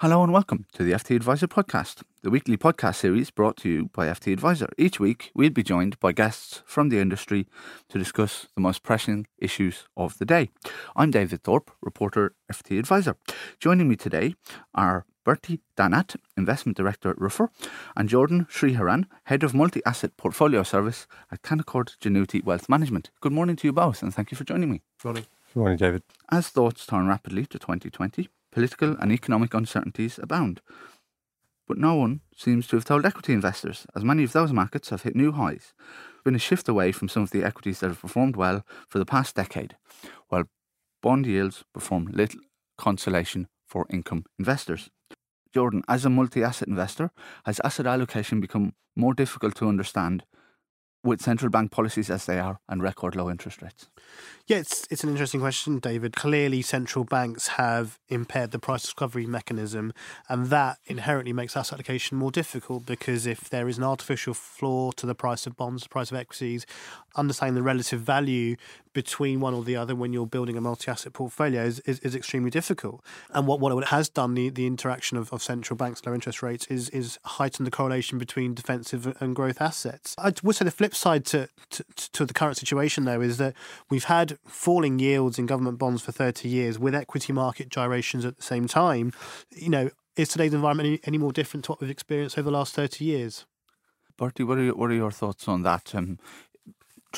Hello and welcome to the FT Advisor podcast, the weekly podcast series brought to you by FT Advisor. Each week, we'll be joined by guests from the industry to discuss the most pressing issues of the day. I'm David Thorpe, reporter FT Advisor. Joining me today are Bertie Danat, Investment Director at Ruffer, and Jordan Sriharan, Head of Multi Asset Portfolio Service at Canaccord Genuity Wealth Management. Good morning to you both, and thank you for joining me. Good morning. Good morning, David. As thoughts turn rapidly to 2020, political and economic uncertainties abound. But no one seems to have told equity investors, as many of those markets have hit new highs. Been a shift away from some of the equities that have performed well for the past decade, while bond yields perform little consolation for income investors. Jordan, as a multi asset investor, has asset allocation become more difficult to understand with central bank policies as they are and record low interest rates? Yeah, it's it's an interesting question, David. Clearly, central banks have impaired the price discovery mechanism, and that inherently makes asset allocation more difficult because if there is an artificial floor to the price of bonds, the price of equities, understanding the relative value between one or the other when you're building a multi-asset portfolio is, is, is extremely difficult. And what, what it has done, the, the interaction of, of central banks, low interest rates, is is heightened the correlation between defensive and growth assets. I would say the flip side to, to, to the current situation, though, is that we've had falling yields in government bonds for 30 years with equity market gyrations at the same time, you know, is today's environment any, any more different to what we've experienced over the last 30 years? Bertie, what are your, what are your thoughts on that? Um,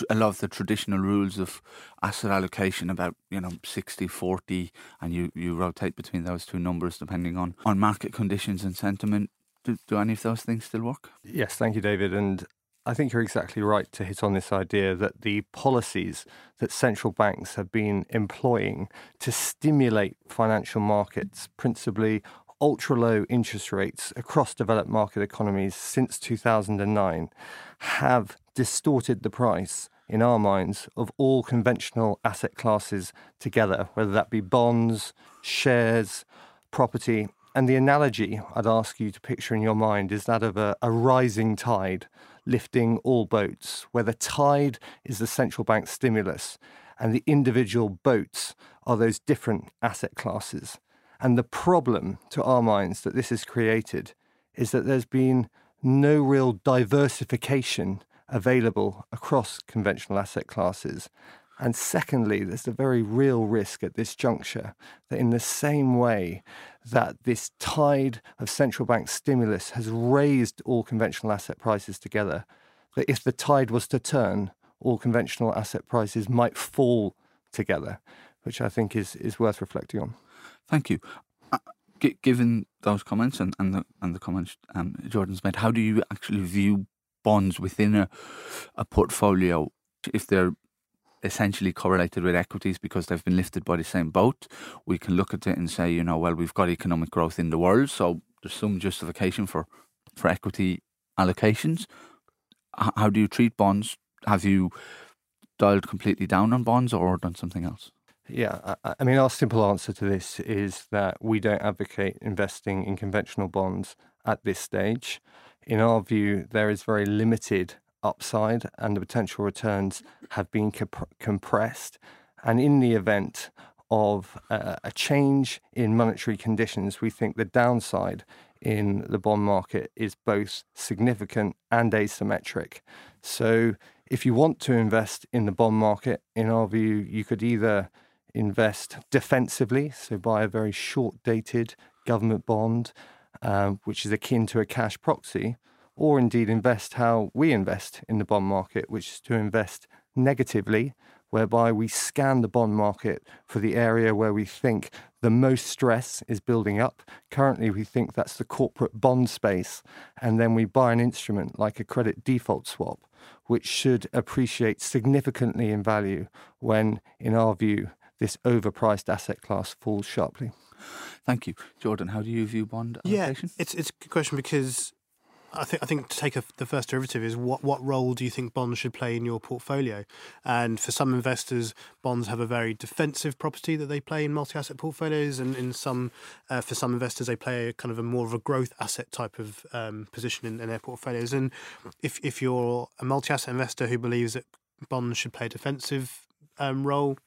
I love the traditional rules of asset allocation about, you know, 60 40, and you, you rotate between those two numbers depending on, on market conditions and sentiment. Do, do any of those things still work? Yes, thank you, David. And I think you're exactly right to hit on this idea that the policies that central banks have been employing to stimulate financial markets, principally ultra low interest rates across developed market economies since 2009, have distorted the price in our minds of all conventional asset classes together, whether that be bonds, shares, property. And the analogy I'd ask you to picture in your mind is that of a, a rising tide lifting all boats, where the tide is the central bank stimulus and the individual boats are those different asset classes. And the problem to our minds that this has created is that there's been no real diversification available across conventional asset classes. And secondly, there's a very real risk at this juncture that, in the same way that this tide of central bank stimulus has raised all conventional asset prices together, that if the tide was to turn, all conventional asset prices might fall together, which I think is, is worth reflecting on. Thank you. Uh, given those comments and, and, the, and the comments um, Jordan's made, how do you actually view bonds within a, a portfolio if they're essentially correlated with equities because they've been lifted by the same boat. We can look at it and say, you know, well, we've got economic growth in the world, so there's some justification for, for equity allocations. H- how do you treat bonds? Have you dialed completely down on bonds or done something else? Yeah, I, I mean, our simple answer to this is that we don't advocate investing in conventional bonds at this stage. In our view, there is very limited upside and the potential returns have been comp- compressed. And in the event of uh, a change in monetary conditions, we think the downside in the bond market is both significant and asymmetric. So, if you want to invest in the bond market, in our view, you could either invest defensively, so buy a very short dated government bond, um, which is akin to a cash proxy, or indeed invest how we invest in the bond market, which is to invest negatively, whereby we scan the bond market for the area where we think the most stress is building up. Currently, we think that's the corporate bond space, and then we buy an instrument like a credit default swap, which should appreciate significantly in value when, in our view, this overpriced asset class falls sharply. Thank you. Jordan, how do you view bond allocation? Yeah, it's, it's a good question because I think I think to take a, the first derivative is what what role do you think bonds should play in your portfolio? And for some investors, bonds have a very defensive property that they play in multi-asset portfolios, and in some uh, for some investors they play a kind of a more of a growth asset type of um, position in, in their portfolios. And if if you're a multi-asset investor who believes that bonds should play a defensive um, role,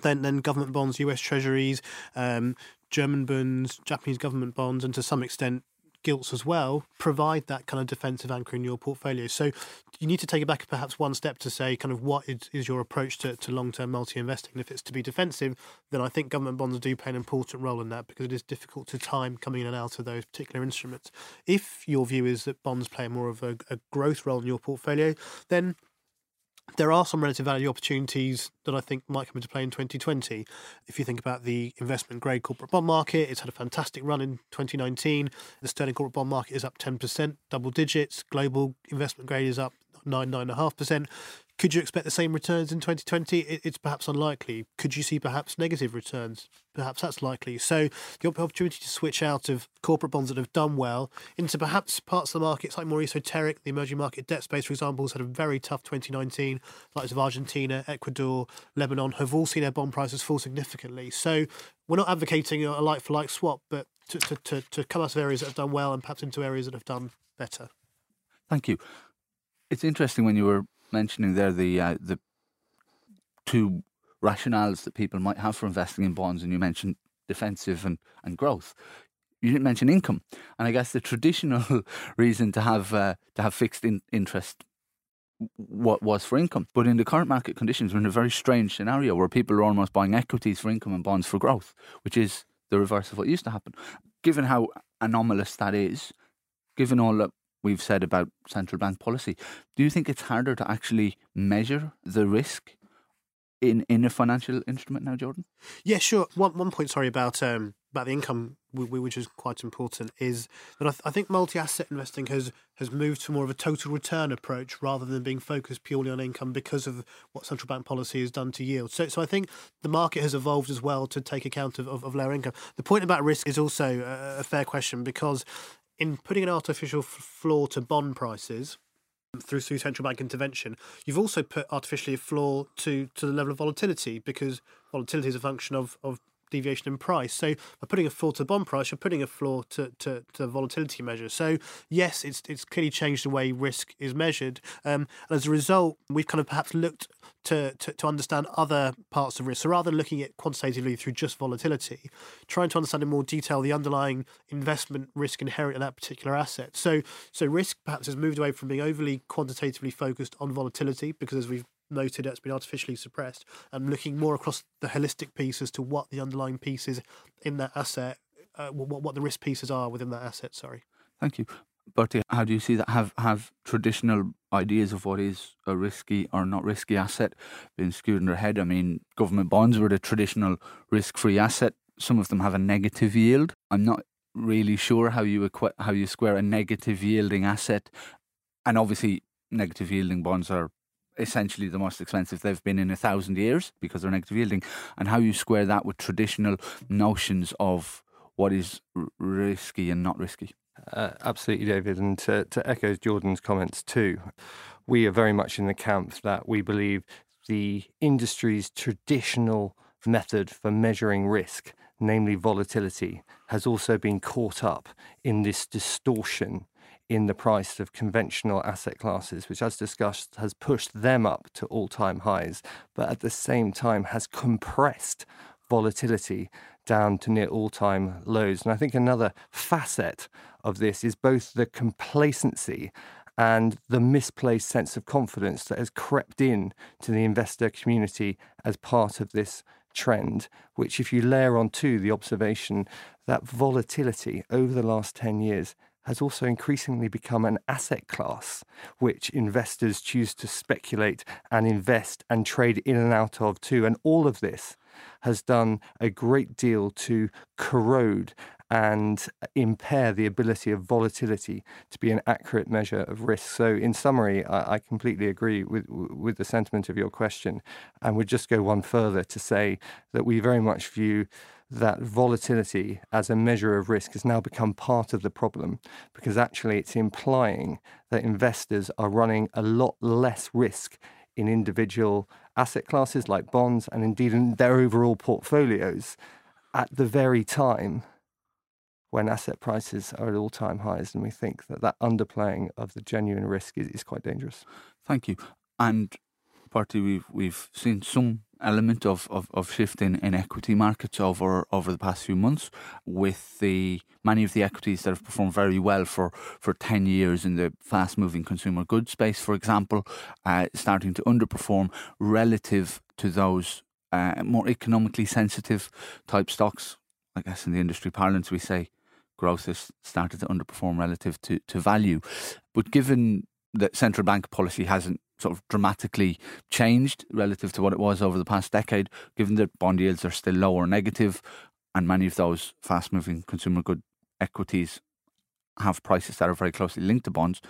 then then government bonds, U.S. Treasuries, um, German bonds, Japanese government bonds, and to some extent gilts as well provide that kind of defensive anchor in your portfolio. So you need to take it back perhaps one step to say kind of what is, is your approach to, to long term multi investing. If it's to be defensive, then I think government bonds do play an important role in that because it is difficult to time coming in and out of those particular instruments. If your view is that bonds play more of a, a growth role in your portfolio, then there are some relative value opportunities that I think might come into play in 2020. If you think about the investment grade corporate bond market, it's had a fantastic run in 2019. The sterling corporate bond market is up 10%, double digits. Global investment grade is up 9, 9.5%. Could you expect the same returns in 2020? It's perhaps unlikely. Could you see perhaps negative returns? Perhaps that's likely. So the opportunity to switch out of corporate bonds that have done well into perhaps parts of the market slightly more esoteric. The emerging market debt space, for example, has had a very tough 2019. Like of Argentina, Ecuador, Lebanon have all seen their bond prices fall significantly. So we're not advocating a like for like swap, but to, to, to, to come out of areas that have done well and perhaps into areas that have done better. Thank you. It's interesting when you were mentioning there the uh, the two rationales that people might have for investing in bonds, and you mentioned defensive and, and growth. You didn't mention income, and I guess the traditional reason to have uh, to have fixed in interest what was for income. But in the current market conditions, we're in a very strange scenario where people are almost buying equities for income and bonds for growth, which is the reverse of what used to happen. Given how anomalous that is, given all that we've said about central bank policy. Do you think it's harder to actually measure the risk in, in a financial instrument now, Jordan? Yeah, sure. One one point, sorry about um, about the income, which is quite important, is that I, th- I think multi-asset investing has has moved to more of a total return approach rather than being focused purely on income because of what central bank policy has done to yield. So, so I think the market has evolved as well to take account of, of, of lower income. The point about risk is also a, a fair question because in putting an artificial floor to bond prices through, through central bank intervention, you've also put artificially a floor to, to the level of volatility because volatility is a function of, of deviation in price. So by putting a floor to bond price, you're putting a floor to, to, to volatility measure. So yes, it's it's clearly changed the way risk is measured. Um, and as a result, we've kind of perhaps looked to, to, to understand other parts of risk. So rather than looking at quantitatively through just volatility, trying to understand in more detail the underlying investment risk inherent in that particular asset. So so risk perhaps has moved away from being overly quantitatively focused on volatility because as we've noted it's been artificially suppressed and looking more across the holistic piece as to what the underlying pieces in that asset, uh, what, what the risk pieces are within that asset. Sorry. Thank you. Bertie, how do you see that? Have have traditional ideas of what is a risky or not risky asset been skewed in their head? I mean, government bonds were the traditional risk-free asset. Some of them have a negative yield. I'm not really sure how you equi- how you square a negative yielding asset, and obviously negative yielding bonds are essentially the most expensive they've been in a thousand years because they're negative yielding, and how you square that with traditional notions of what is r- risky and not risky. Uh, absolutely, David. And to, to echo Jordan's comments too, we are very much in the camp that we believe the industry's traditional method for measuring risk, namely volatility, has also been caught up in this distortion in the price of conventional asset classes, which, as discussed, has pushed them up to all time highs, but at the same time has compressed volatility down to near all time lows. And I think another facet of this is both the complacency and the misplaced sense of confidence that has crept in to the investor community as part of this trend, which, if you layer on to the observation that volatility over the last 10 years has also increasingly become an asset class which investors choose to speculate and invest and trade in and out of too. And all of this has done a great deal to corrode and impair the ability of volatility to be an accurate measure of risk. So, in summary, I, I, completely agree with with the sentiment of your question, and would just go one further to say that we very much view that volatility as a measure of risk has now become part of the problem because actually it's implying that investors are running a lot less risk in individual asset classes like bonds and indeed in their overall portfolios at the very time when asset prices are at all time highs. And we think that that underplaying of the genuine risk is, is quite dangerous. Thank you. And partly we've, we've seen some element of, of, of shift in, in equity markets over over the past few months, with the many of the equities that have performed very well for, for ten years in the fast moving consumer goods space, for example, uh, starting to underperform relative to those uh, more economically sensitive type stocks. I guess in the industry parlance we say growth has started to underperform relative to, to value. But given that central bank policy hasn't sort of dramatically changed relative to what it was over the past decade, given that bond yields are still low or negative, and many of those fast moving consumer good equities have prices that are very closely linked to bonds.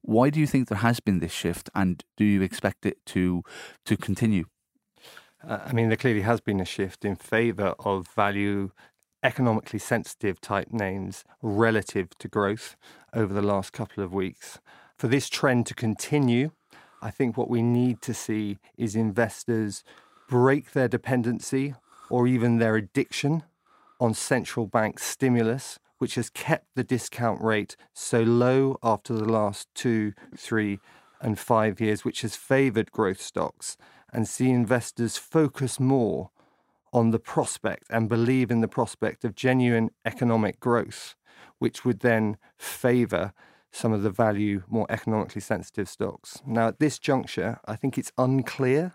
Why do you think there has been this shift, and do you expect it to to continue? Uh, I mean, there clearly has been a shift in favour of value economically sensitive type names relative to growth over the last couple of weeks. For this trend to continue, I think what we need to see is investors break their dependency or even their addiction on central bank stimulus, which has kept the discount rate so low after the last two, three, and five years, which has favoured growth stocks, and see investors focus more on the prospect and believe in the prospect of genuine economic growth, which would then favour some of the value, more economically sensitive stocks. Now, at this juncture, I think it's unclear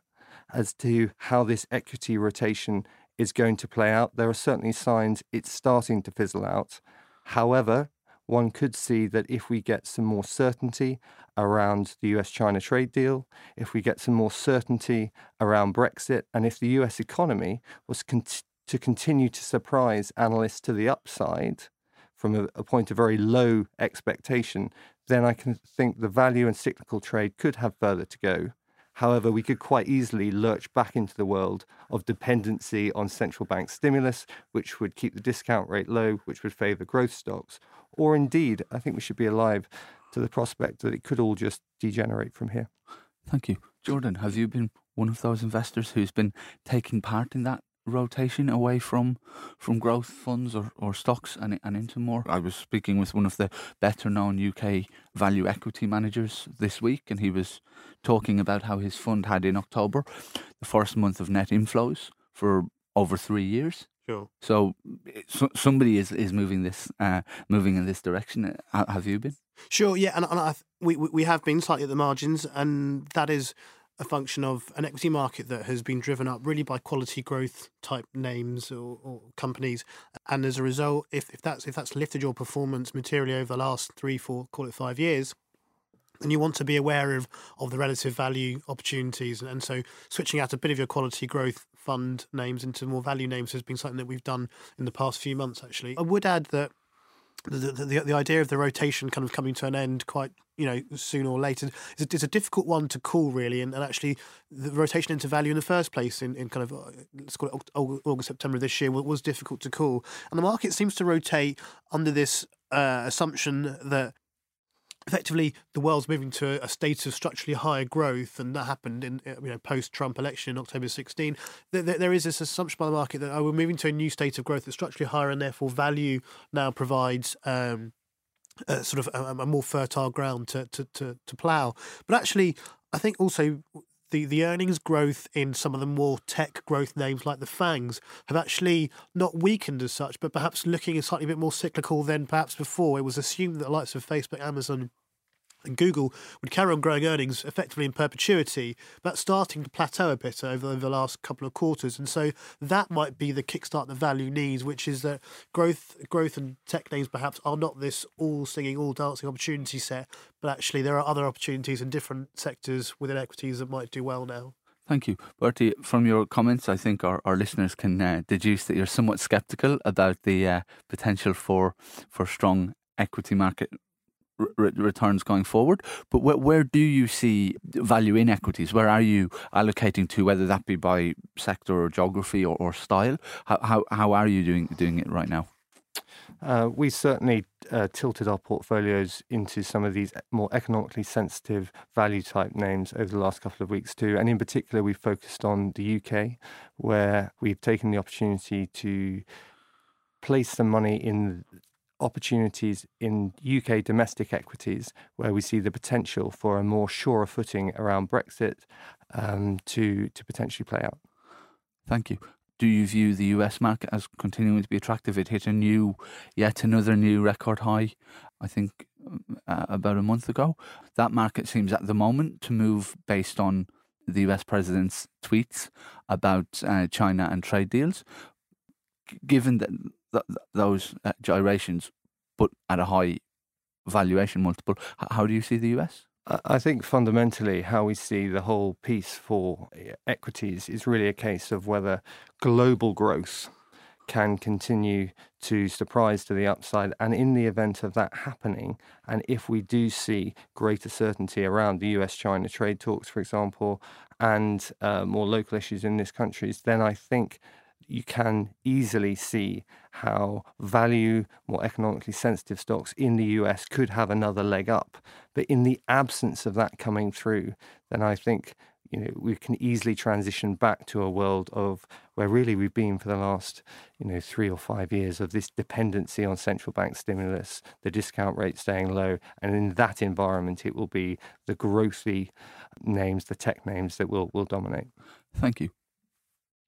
as to how this equity rotation is going to play out. There are certainly signs it's starting to fizzle out. However, one could see that if we get some more certainty around the US China trade deal, if we get some more certainty around Brexit, and if the US economy was to continue to surprise analysts to the upside from a, a point of very low expectation, then I can think the value and cyclical trade could have further to go. However, we could quite easily lurch back into the world of dependency on central bank stimulus, which would keep the discount rate low, which would favour growth stocks. Or indeed, I think we should be alive to the prospect that it could all just degenerate from here. Thank you. Jordan, have you been one of those investors who's been taking part in that rotation away from from growth funds or, or stocks and, and into more. I was speaking with one of the better known UK value equity managers this week, and he was talking about how his fund had in October the first month of net inflows for over three years. Sure. So, so somebody is, is moving this uh, moving in this direction. Have you been? Sure. Yeah, and, and I, we we have been slightly at the margins, and that is a function of an equity market that has been driven up really by quality growth type names or, or, companies, and as a result, if, if that's if that's lifted your performance materially over the last three, four, call it five years, then you want to be aware of of the relative value opportunities, and, so switching out a bit of your quality growth fund names into more value names has been something that we've done in the past few months. Actually, I would add that the, the, the idea of the rotation kind of coming to an end quite you know sooner or later is a, it's a difficult one to call really and, and actually the rotation into value in the first place in, in kind of uh, let's call it August September this year was difficult to call and the market seems to rotate under this uh, assumption that effectively the world's moving to a state of structurally higher growth, and that happened in uh, you know post Trump election in October 16. There, there is this assumption by the market that oh, we're moving to a new state of growth that's structurally higher, and therefore value now provides. Um, a sort of a, a more fertile ground to, to, to, to plough. But actually, I think also the, the earnings growth in some of the more tech growth names like the FANGs have actually not weakened as such, but perhaps looking a slightly bit more cyclical than perhaps before. It was assumed that the likes of Facebook, Amazon, and Google would carry on growing earnings effectively in perpetuity, but starting to plateau a bit over, the last couple of quarters. And so that might be the kickstart the value needs, which is that growth growth and tech names perhaps are not this all singing, all dancing opportunity set, but actually there are other opportunities in different sectors within equities that might do well now. Thank you. Bertie, from your comments, I think our, our listeners can uh, deduce that you're somewhat sceptical about the uh, potential for for strong equity market re- returns going forward. But where, where do you see value inequities? Where are you allocating to, whether that be by sector or geography or, or style? How, how, how are you doing, doing it right now? Uh, we certainly uh, tilted our portfolios into some of these more economically sensitive value type names over the last couple of weeks too. And in particular, we focused on the UK, where we've taken the opportunity to place some money in opportunities in UK domestic equities where we see the potential for a more sure footing around Brexit um, to to potentially play out. Thank you. Do you view the US market as continuing to be attractive? It hit a new, yet another new record high, I think, uh, about a month ago. That market seems at the moment to move based on the US president's tweets about uh, China and trade deals. Given that th- those uh, gyrations, but at a high valuation multiple, h- how do you see the US? I think fundamentally, how we see the whole piece for equities is really a case of whether global growth can continue to surprise to the upside. And in the event of that happening, and if we do see greater certainty around the US China trade talks, for example, and uh, more local issues in these countries, then I think you can easily see how value, more economically sensitive stocks in the US could have another leg up. But in the absence of that coming through, then I think you know we can easily transition back to a world of where really we've been for the last you know three or five years of this dependency on central bank stimulus, the discount rate staying low, and in that environment it will be the growthy names, the tech names that will will dominate. Thank you.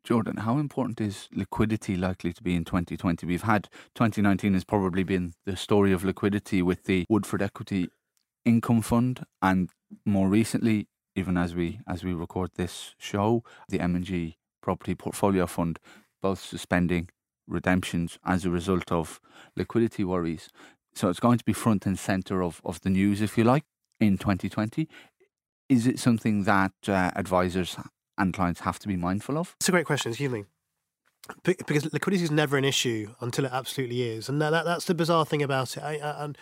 Jordan, how important is liquidity likely to be in 2020? We've had 2019 has probably been the story of liquidity with the Woodford Equity Income Fund, and more recently, even as we as we record this show, the M&G Property Portfolio Fund, both suspending redemptions as a result of liquidity worries. So it's going to be front and center of, of the news, if you like, in 2020. Is it something that uh, advisors and clients have to be mindful of? It's a great question, excuse me. Because liquidity is never an issue until it absolutely is, and that, that that's the bizarre thing about it. I, I, and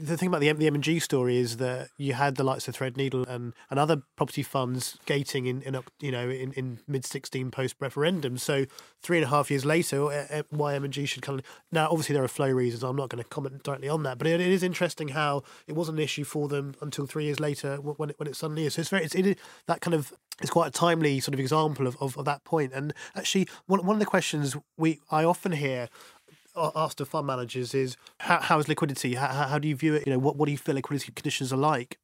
the thing about the the M&G story is that you had the likes of Threadneedle and, and other property funds gating in, in you know in, in mid sixteen post referendum. So three and a half years later, uh, uh, why M&G should come now? Obviously, there are flow reasons. I'm not going to comment directly on that, but it, it is interesting how it wasn't an issue for them until three years later when it, when it suddenly is. So it's very it's it, that kind of it's quite a timely sort of example of, of, of that point. And actually, one one of the questions we I often hear asked of fund managers is how, how is liquidity? How, how do you view it? You know, what, what do you feel liquidity conditions are like?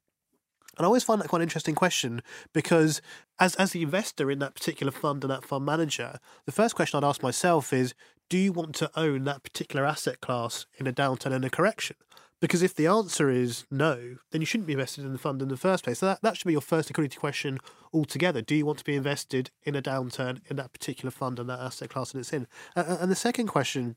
And I always find that quite an interesting question because as as the investor in that particular fund and that fund manager, the first question I'd ask myself is, do you want to own that particular asset class in a downturn and a correction? Because if the answer is no, then you shouldn't be invested in the fund in the first place. So that, that should be your first liquidity question altogether. Do you want to be invested in a downturn in that particular fund and that asset class that it's in? And the second question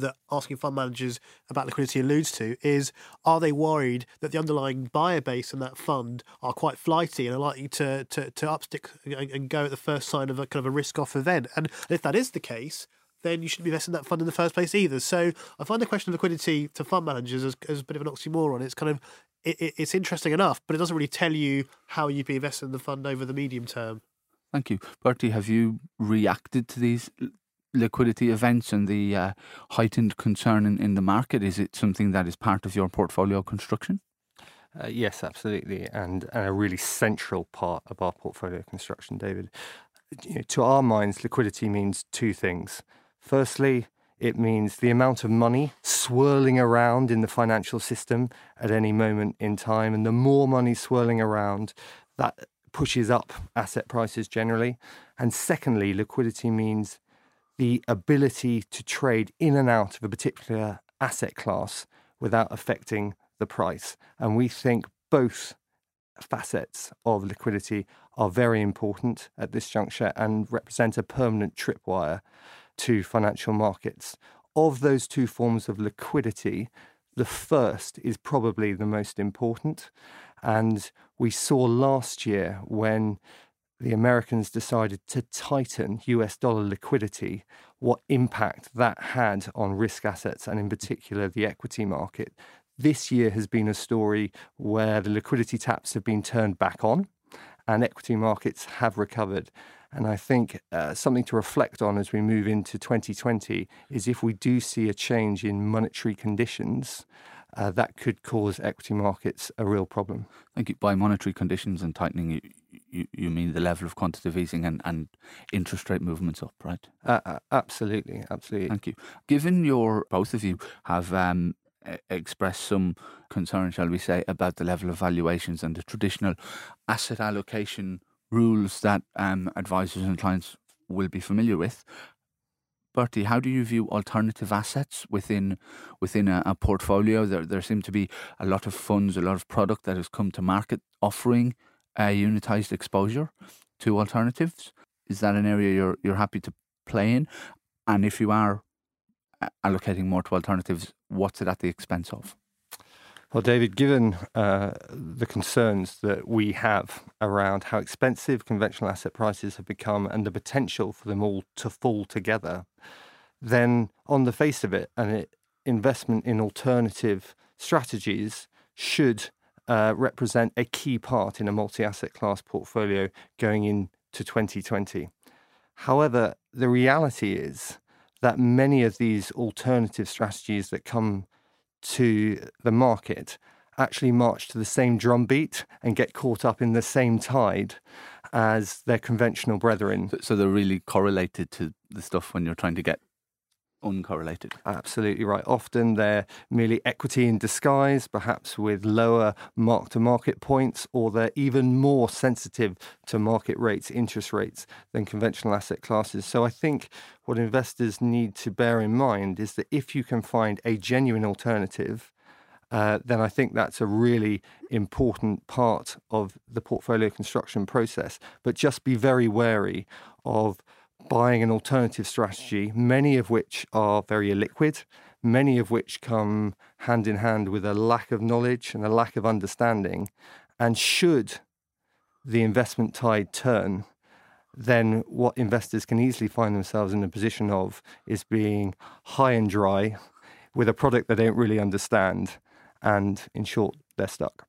that asking fund managers about liquidity alludes to is are they worried that the underlying buyer base in that fund are quite flighty and are likely to to, to upstick and go at the first sign of a kind of a risk off event? And if that is the case, then you shouldn't be investing that fund in the first place either. So I find the question of liquidity to fund managers as, as a bit of an oxymoron. It's kind of it, it's interesting enough, but it doesn't really tell you how you'd be investing in the fund over the medium term. Thank you. Bertie, have you reacted to these liquidity events and the uh, heightened concern in, in the market? Is it something that is part of your portfolio construction? Uh, yes, absolutely, and, and a really central part of our portfolio construction, David. You know, to our minds, liquidity means two things. Firstly, it means the amount of money swirling around in the financial system at any moment in time. And the more money swirling around, that pushes up asset prices generally. And secondly, liquidity means the ability to trade in and out of a particular asset class without affecting the price. And we think both facets of liquidity are very important at this juncture and represent a permanent tripwire to financial markets. Of those two forms of liquidity, the first is probably the most important. And we saw last year when the Americans decided to tighten US dollar liquidity, what impact that had on risk assets and, in particular, the equity market. This year has been a story where the liquidity taps have been turned back on and equity markets have recovered. And I think uh, something to reflect on as we move into 2020 is if we do see a change in monetary conditions, uh, that could cause equity markets a real problem. Thank you. By monetary conditions and tightening, you, you, mean the level of quantitative easing and, and interest rate movements up, right? Uh, uh absolutely, absolutely. Thank you. Given your both of you have um, expressed some concern, shall we say, about the level of valuations and the traditional asset allocation rules that um, advisors and clients will be familiar with. Bertie, how do you view alternative assets within within a, a, portfolio? There there seem to be a lot of funds, a lot of product that has come to market offering a unitized exposure to alternatives. Is that an area you're you're happy to play in? And if you are allocating more to alternatives, what's it at the expense of? Well, David, given uh, the concerns that we have around how expensive conventional asset prices have become and the potential for them all to fall together, then on the face of it, an investment in alternative strategies should uh, represent a key part in a multi asset class portfolio going into 2020. However, the reality is that many of these alternative strategies that come to the market actually march to the same drumbeat and get caught up in the same tide as their conventional brethren. So they're really correlated to the stuff when you're trying to get uncorrelated. Absolutely right. Often they're merely equity in disguise, perhaps with lower mark to market points, or they're even more sensitive to market rates, interest rates than conventional asset classes. So I think what investors need to bear in mind is that if you can find a genuine alternative, uh, then I think that's a really important part of the portfolio construction process. But just be very wary of buying an alternative strategy, many of which are very illiquid, many of which come hand in hand with a lack of knowledge and a lack of understanding. And should the investment tide turn, then what investors can easily find themselves in a position of is being high and dry with a product they don't really understand. And in short, they're stuck.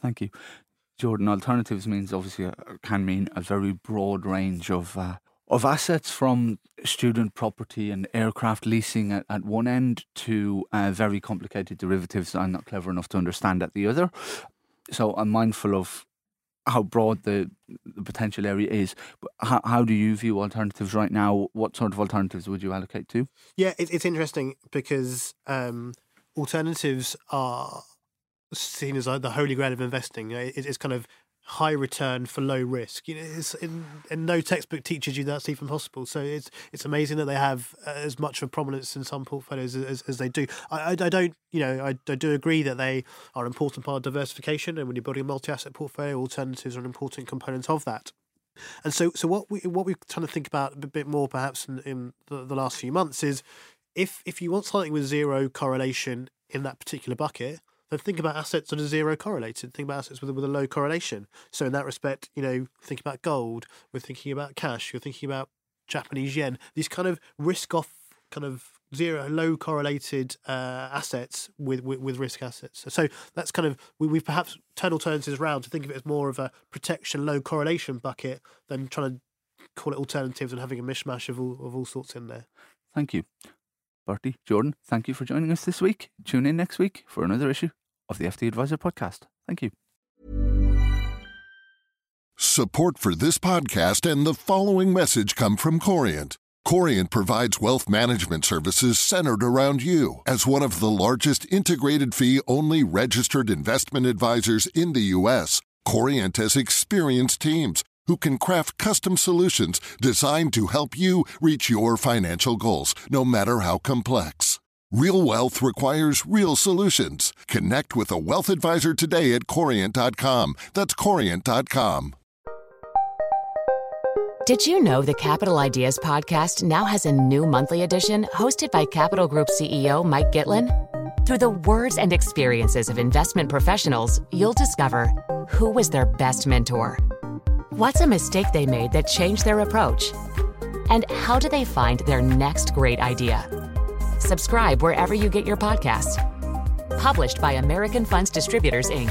Thank you. Jordan, alternatives means obviously uh, can mean a very broad range of uh, of assets from student property and aircraft leasing at, at one end to uh, very complicated derivatives I'm not clever enough to understand at the other. So I'm mindful of how broad the, the potential area is. But how, how do you view alternatives right now? What sort of alternatives would you allocate to? Yeah, it, it's interesting because um, alternatives are seen as like the holy grail of investing. It, it's kind of high return for low risk. You know, in, and no textbook teaches you that's even possible. So it's it's amazing that they have uh, as much of prominence in some portfolios as, as they do. I, I, I, don't, you know, I, I do agree that they are an important part of diversification, and when you're building a multi-asset portfolio, alternatives are an important component of that. And so, so what we what we're trying to think about a bit more, perhaps in, in the, the last few months, is if if you want something with zero correlation in that particular bucket, then think about assets that are zero correlated. Think about assets with, with a low correlation. So in that respect, you know, think about gold. We're thinking about cash. You're thinking about Japanese yen. These kind of risk off, kind of zero, low correlated uh, assets with, with, with risk assets. So that's kind of we, we've perhaps turned alternatives around to think of it as more of a protection, low correlation bucket than trying to call it alternatives and having a mishmash of all of all sorts in there. Thank you. Bertie, Jordan, thank you for joining us this week. Tune in next week for another issue of the FT Advisor podcast. Thank you. Support for this podcast and the following message come from Corient. Corient provides wealth management services centered around you. As one of the largest integrated fee only registered investment advisors in the U.S., Corient has experienced teams who can craft custom solutions designed to help you reach your financial goals, no matter how complex. Real wealth requires real solutions. Connect with a wealth advisor today at Corient.com. That's Corient.com. Did you know the Capital Ideas podcast now has a new monthly edition hosted by Capital Group CEO Mike Gitlin? Through the words and experiences of investment professionals, you'll discover who was their best mentor What's a mistake they made that changed their approach? And how do they find their next great idea? Subscribe wherever you get your podcasts. Published by American Funds Distributors, Inc.